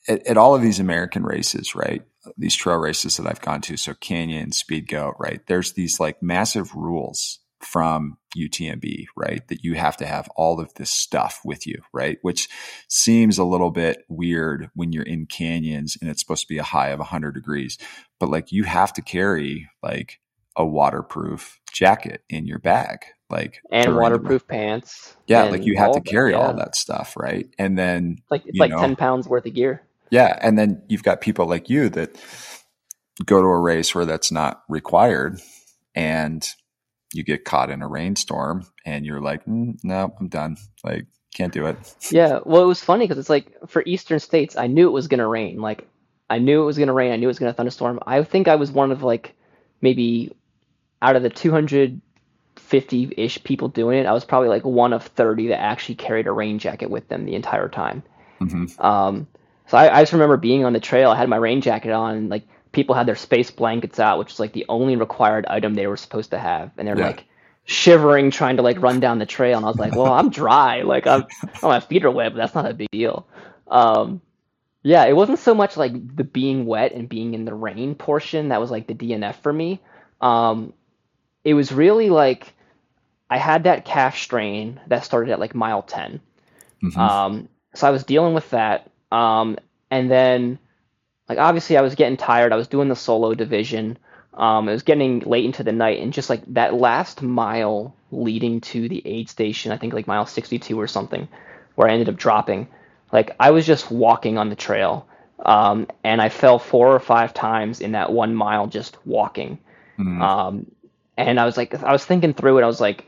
at, at all of these American races, right? These trail races that I've gone to, so Canyon, Speed Goat, right? There's these like massive rules from UTMB, right? That you have to have all of this stuff with you, right? Which seems a little bit weird when you're in canyons and it's supposed to be a high of 100 degrees, but like you have to carry like a waterproof jacket in your bag, like and waterproof the, pants. Yeah, like you have to carry that, yeah. all that stuff, right? And then it's like it's like know, 10 pounds worth of gear. Yeah, and then you've got people like you that go to a race where that's not required and you get caught in a rainstorm and you're like, mm, no, I'm done. Like, can't do it. Yeah. Well, it was funny because it's like for Eastern states, I knew it was going to rain. Like, I knew it was going to rain. I knew it was going to thunderstorm. I think I was one of like maybe out of the 250 ish people doing it, I was probably like one of 30 that actually carried a rain jacket with them the entire time. Mm-hmm. Um, so I, I just remember being on the trail. I had my rain jacket on, and like people had their space blankets out, which is like the only required item they were supposed to have, and they're yeah. like shivering trying to like run down the trail. And I was like, well, I'm dry. Like I'm, oh, my feet are wet, but that's not a big deal. Um, yeah, it wasn't so much like the being wet and being in the rain portion that was like the DNF for me. Um, it was really like I had that calf strain that started at like mile 10. Mm-hmm. Um, so I was dealing with that. Um, and then like obviously I was getting tired. I was doing the solo division. Um, it was getting late into the night, and just like that last mile leading to the aid station, I think like mile 62 or something, where I ended up dropping. Like I was just walking on the trail, um, and I fell four or five times in that one mile just walking. Mm-hmm. Um, and I was like, I was thinking through it. I was like,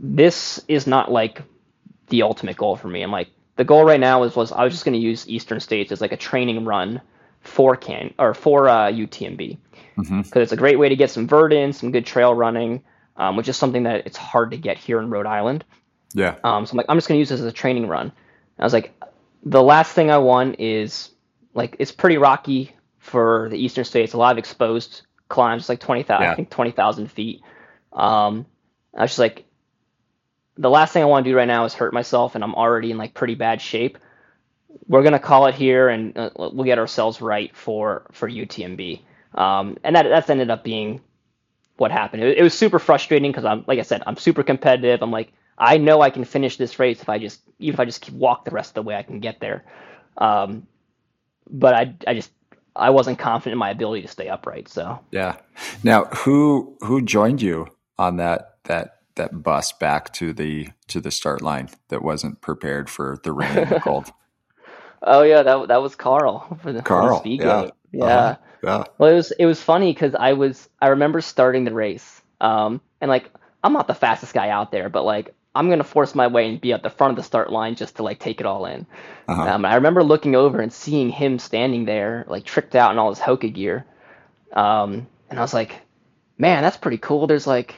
this is not like the ultimate goal for me. I'm like, the goal right now was was I was just going to use Eastern States as like a training run for can or for uh, UTMB because mm-hmm. it's a great way to get some vert in, some good trail running, um, which is something that it's hard to get here in Rhode Island. Yeah. Um, so I'm like, I'm just gonna use this as a training run. And I was like, the last thing I want is like it's pretty rocky for the eastern states. A lot of exposed climbs, like twenty thousand, yeah. I think twenty thousand feet. Um, I was just like, the last thing I want to do right now is hurt myself, and I'm already in like pretty bad shape we're going to call it here and uh, we'll get ourselves right for for UTMB. Um, and that that's ended up being what happened. It, it was super frustrating because I'm like I said, I'm super competitive. I'm like I know I can finish this race if I just even if I just walk the rest of the way I can get there. Um, but I I just I wasn't confident in my ability to stay upright. So yeah. Now who who joined you on that that that bus back to the to the start line that wasn't prepared for the rain and the cold? Oh yeah, that that was Karl for the Karl. yeah. Yeah. Uh-huh. yeah. Well, it was it was funny because I was I remember starting the race, um, and like I'm not the fastest guy out there, but like I'm gonna force my way and be at the front of the start line just to like take it all in. Uh-huh. Um, I remember looking over and seeing him standing there, like tricked out in all his Hoka gear, um, and I was like, man, that's pretty cool. There's like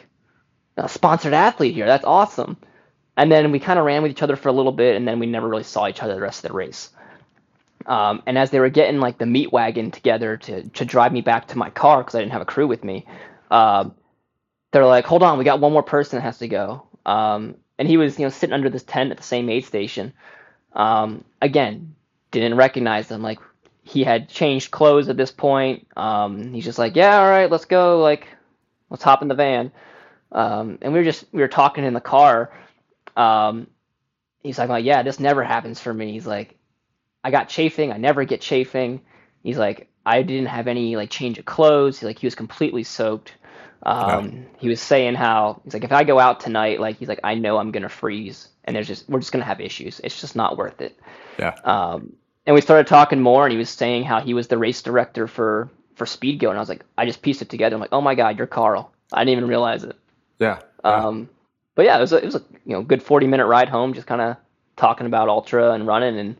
a sponsored athlete here. That's awesome. And then we kind of ran with each other for a little bit, and then we never really saw each other the rest of the race. Um, and as they were getting like the meat wagon together to to drive me back to my car because I didn't have a crew with me, uh, they're like, "Hold on, we got one more person that has to go." Um, and he was you know sitting under this tent at the same aid station. Um, again, didn't recognize them. Like he had changed clothes at this point. Um, he's just like, "Yeah, all right, let's go. Like, let's hop in the van." Um, and we were just we were talking in the car. Um, he's like, "Yeah, this never happens for me." He's like, I got chafing. I never get chafing. He's like, I didn't have any like change of clothes. He's like, he was completely soaked. Um, He was saying how he's like, if I go out tonight, like he's like, I know I'm gonna freeze, and there's just we're just gonna have issues. It's just not worth it. Yeah. Um, and we started talking more, and he was saying how he was the race director for for Speedgoat, and I was like, I just pieced it together. I'm like, oh my god, you're Karl. I didn't even realize it. Yeah. yeah. Um, but yeah, it was a, it was a you know good 40 minute ride home, just kind of talking about ultra and running and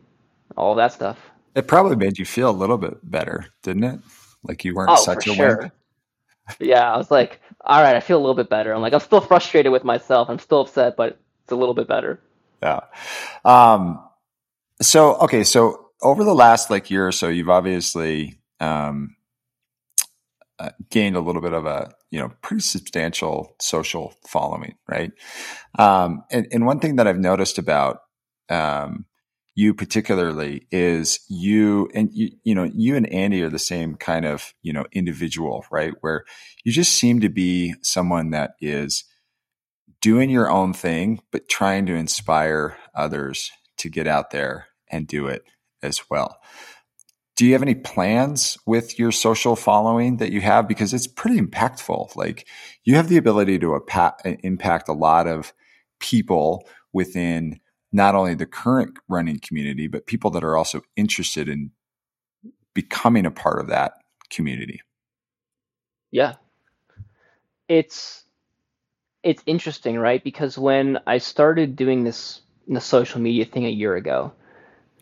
all that stuff. It probably made you feel a little bit better, didn't it? Like you weren't oh, such a sure. wimp. Yeah, I was like, all right, I feel a little bit better. I'm like, I'm still frustrated with myself. I'm still upset, but it's a little bit better. Yeah. Um, so, okay. So over the last like year or so, you've obviously, um, uh, gained a little bit of a, you know pretty substantial social following, right? Um, and, and one thing that I've noticed about um, you particularly is you and you, you know you and Andy are the same kind of you know individual, right? Where you just seem to be someone that is doing your own thing, but trying to inspire others to get out there and do it as well. Do you have any plans with your social following that you have? Because it's pretty impactful. Like you have the ability to impact a lot of people within not only the current running community, but people that are also interested in becoming a part of that community. Yeah. It's it's interesting, right? Because when I started doing this the social media thing a year ago,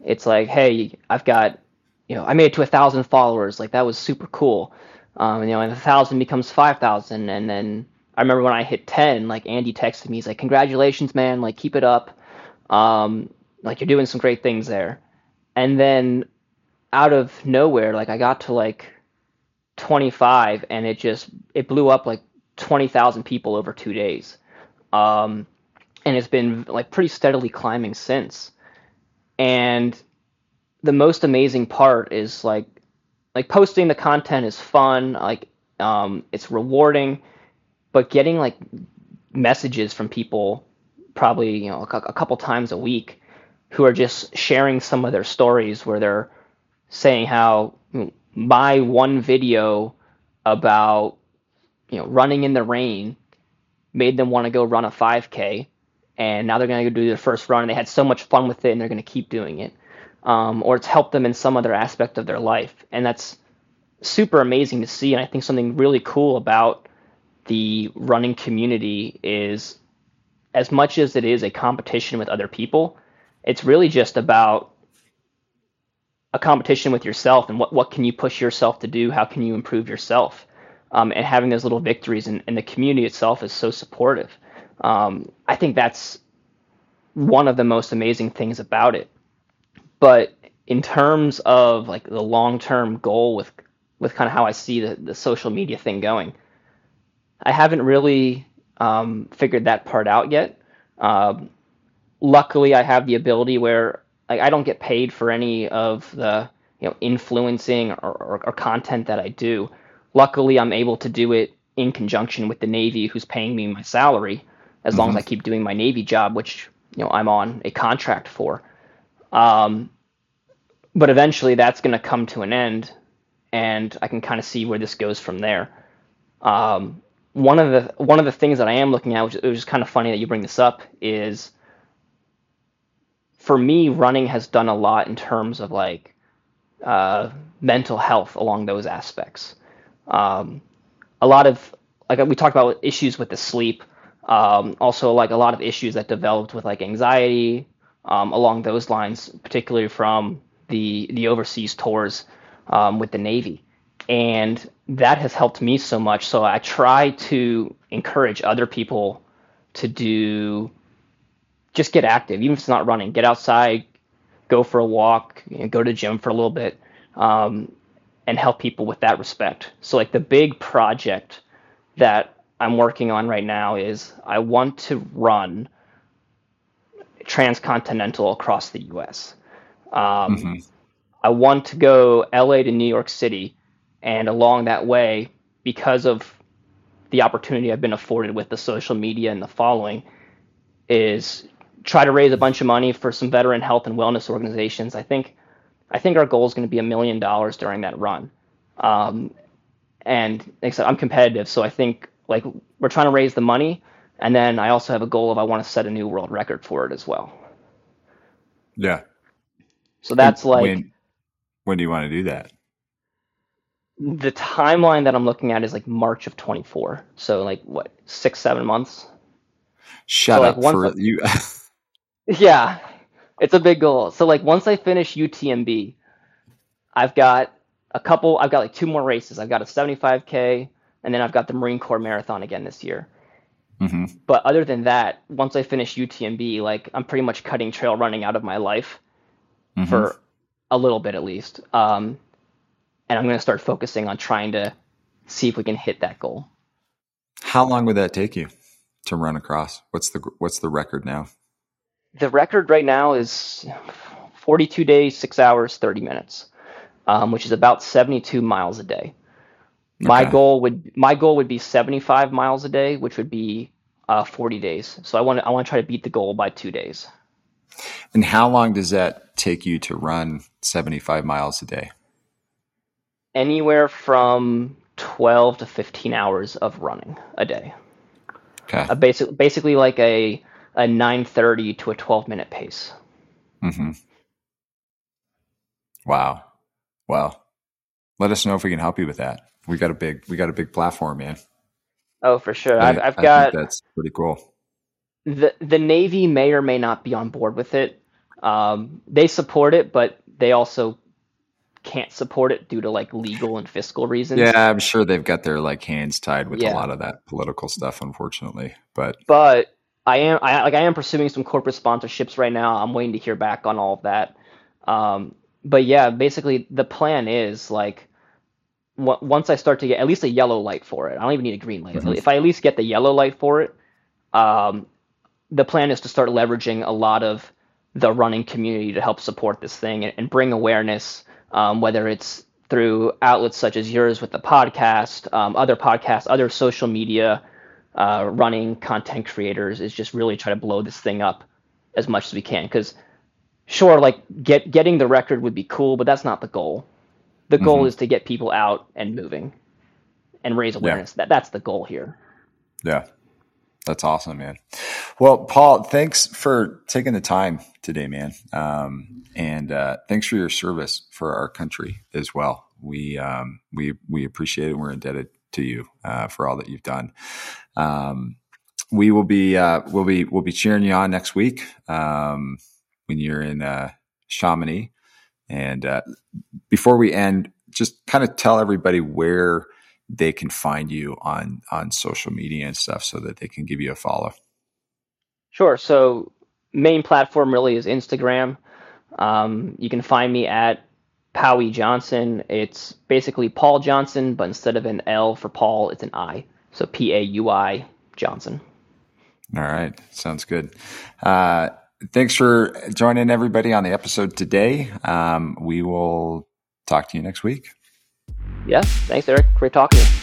it's like, hey, I've got, you know, I made it to a thousand followers. Like that was super cool. Um, you know, and a thousand becomes five thousand, and then I remember when I hit ten, like Andy texted me, he's like, congratulations, man, like keep it up. Um, like you're doing some great things there. And then out of nowhere, like I got to like 25, and it just it blew up like 20,000 people over two days. Um, and it's been like pretty steadily climbing since. And the most amazing part is like like posting the content is fun, like um, it's rewarding, but getting like messages from people probably you know a, a couple times a week who are just sharing some of their stories where they're saying how my one video about you know running in the rain made them want to go run a 5k and now they're going to go do their first run and they had so much fun with it and they're going to keep doing it. Um, or it's helped them in some other aspect of their life. And that's super amazing to see and i think something really cool about the running community is as much as it is a competition with other people it's really just about a competition with yourself and what, what can you push yourself to do how can you improve yourself um, and having those little victories and, and, the community itself is so supportive. Um, I think that's one of the most amazing things about it. But in terms of like the long term goal with with kind of how I see the, the social media thing going, I haven't really um, figured that part out yet. Um, luckily, I have the ability where like I don't get paid for any of the you know influencing or, or, or content that I do luckily I'm able to do it in conjunction with the Navy, who's paying me my salary, as mm-hmm. long as I keep doing my Navy job, which you know I'm on a contract for. Um, but eventually that's going to come to an end, and I can kind of see where this goes from there. Um, one of the one of the things that I am looking at, which, is kind of funny that you bring this up, is for me, running has done a lot in terms of like uh, mental health along those aspects. Um, a lot of like we talked about issues with the sleep. Um, also, like a lot of issues that developed with like anxiety um, along those lines, particularly from the the overseas tours um, with the Navy, and that has helped me so much. So I try to encourage other people to do just get active, even if it's not running. Get outside, go for a walk, you know, go to the gym for a little bit. Um, and help people with that respect. So like the big project that I'm working on right now is I want to run transcontinental across the U.S. Um, mm-hmm. I want to go LA to New York City, and along that way, because of the opportunity I've been afforded with the social media and the following, is try to raise a bunch of money for some veteran health and wellness organizations. I think I think our goal is going to be a million dollars during that run. Um, and like I said, I'm competitive, so I think like we're trying to raise the money, and then I also have a goal of I want to set a new world record for it as well. Yeah. So that's like when, when do you want to do that? The timeline that I'm looking at is like March of 24. So like what six seven months. Shut so, up like, for you. yeah, it's a big goal. So like once I finish UTMB, I've got a couple. I've got like two more races. I've got a 75k, and then I've got the Marine Corps Marathon again this year. Mm-hmm. But other than that, once I finish UTMB, like I'm pretty much cutting trail running out of my life mm-hmm. for a little bit at least. Um, and I'm going to start focusing on trying to see if we can hit that goal. How long would that take you to run across? What's the what's the record now? The record right now is 42 days, six hours, 30 minutes, um, which is about 72 miles a day. My goal would my goal would be 75 miles a day, which would be uh, 40 days. So I want to I want to try to beat the goal by two days. And how long does that take you to run 75 miles a day? Anywhere from 12 to 15 hours of running a day. Okay. A basic, basically like a a 9:30 to a 12 minute pace. hmm Wow. Wow. Let us know if we can help you with that. We got a big we got a big platform, man. Oh, for sure. I, I've I've I got think that's pretty cool. the the Navy may or may not be on board with it. Um, they support it, but they also can't support it due to like legal and fiscal reasons. Yeah, I'm sure they've got their like hands tied with a lot of that political stuff, unfortunately. But But I am I like I am pursuing some corporate sponsorships right now. I'm waiting to hear back on all of that. Um, but yeah, basically the plan is like w- once I start to get at least a yellow light for it. I don't even need a green light. Mhm. If I at least get the yellow light for it, um, the plan is to start leveraging a lot of the running community to help support this thing and, and bring awareness, um, whether it's through outlets such as yours with the podcast, um, other podcasts, other social media, uh, running content creators, is just really try to blow this thing up as much as we can. Because sure, like get getting the record would be cool, but that's not the goal. The goal Mhm. is to get people out and moving and raise awareness. That that's the goal here. yeah, that's awesome, man. Well, Paul, thanks for taking the time today, man. Um, and uh, thanks for your service for our country as well. We um, we we appreciate it. We're indebted to you uh, for all that you've done. Um, we will be uh, we'll be we'll be cheering you on next week um, when you're in uh, Chamonix. And uh, before we end, just kind of tell everybody where they can find you on on social media and stuff, so that they can give you a follow. Sure. So main platform really is Instagram. Um, you can find me at Powie Johnson. It's basically Paul Johnson, but instead of an L for Paul, it's an I. So P A U I Johnson. All right, sounds good. Uh, thanks for joining everybody on the episode today. Um, we will talk to you next week. Yeah. Thanks, Eric. Great talking to you.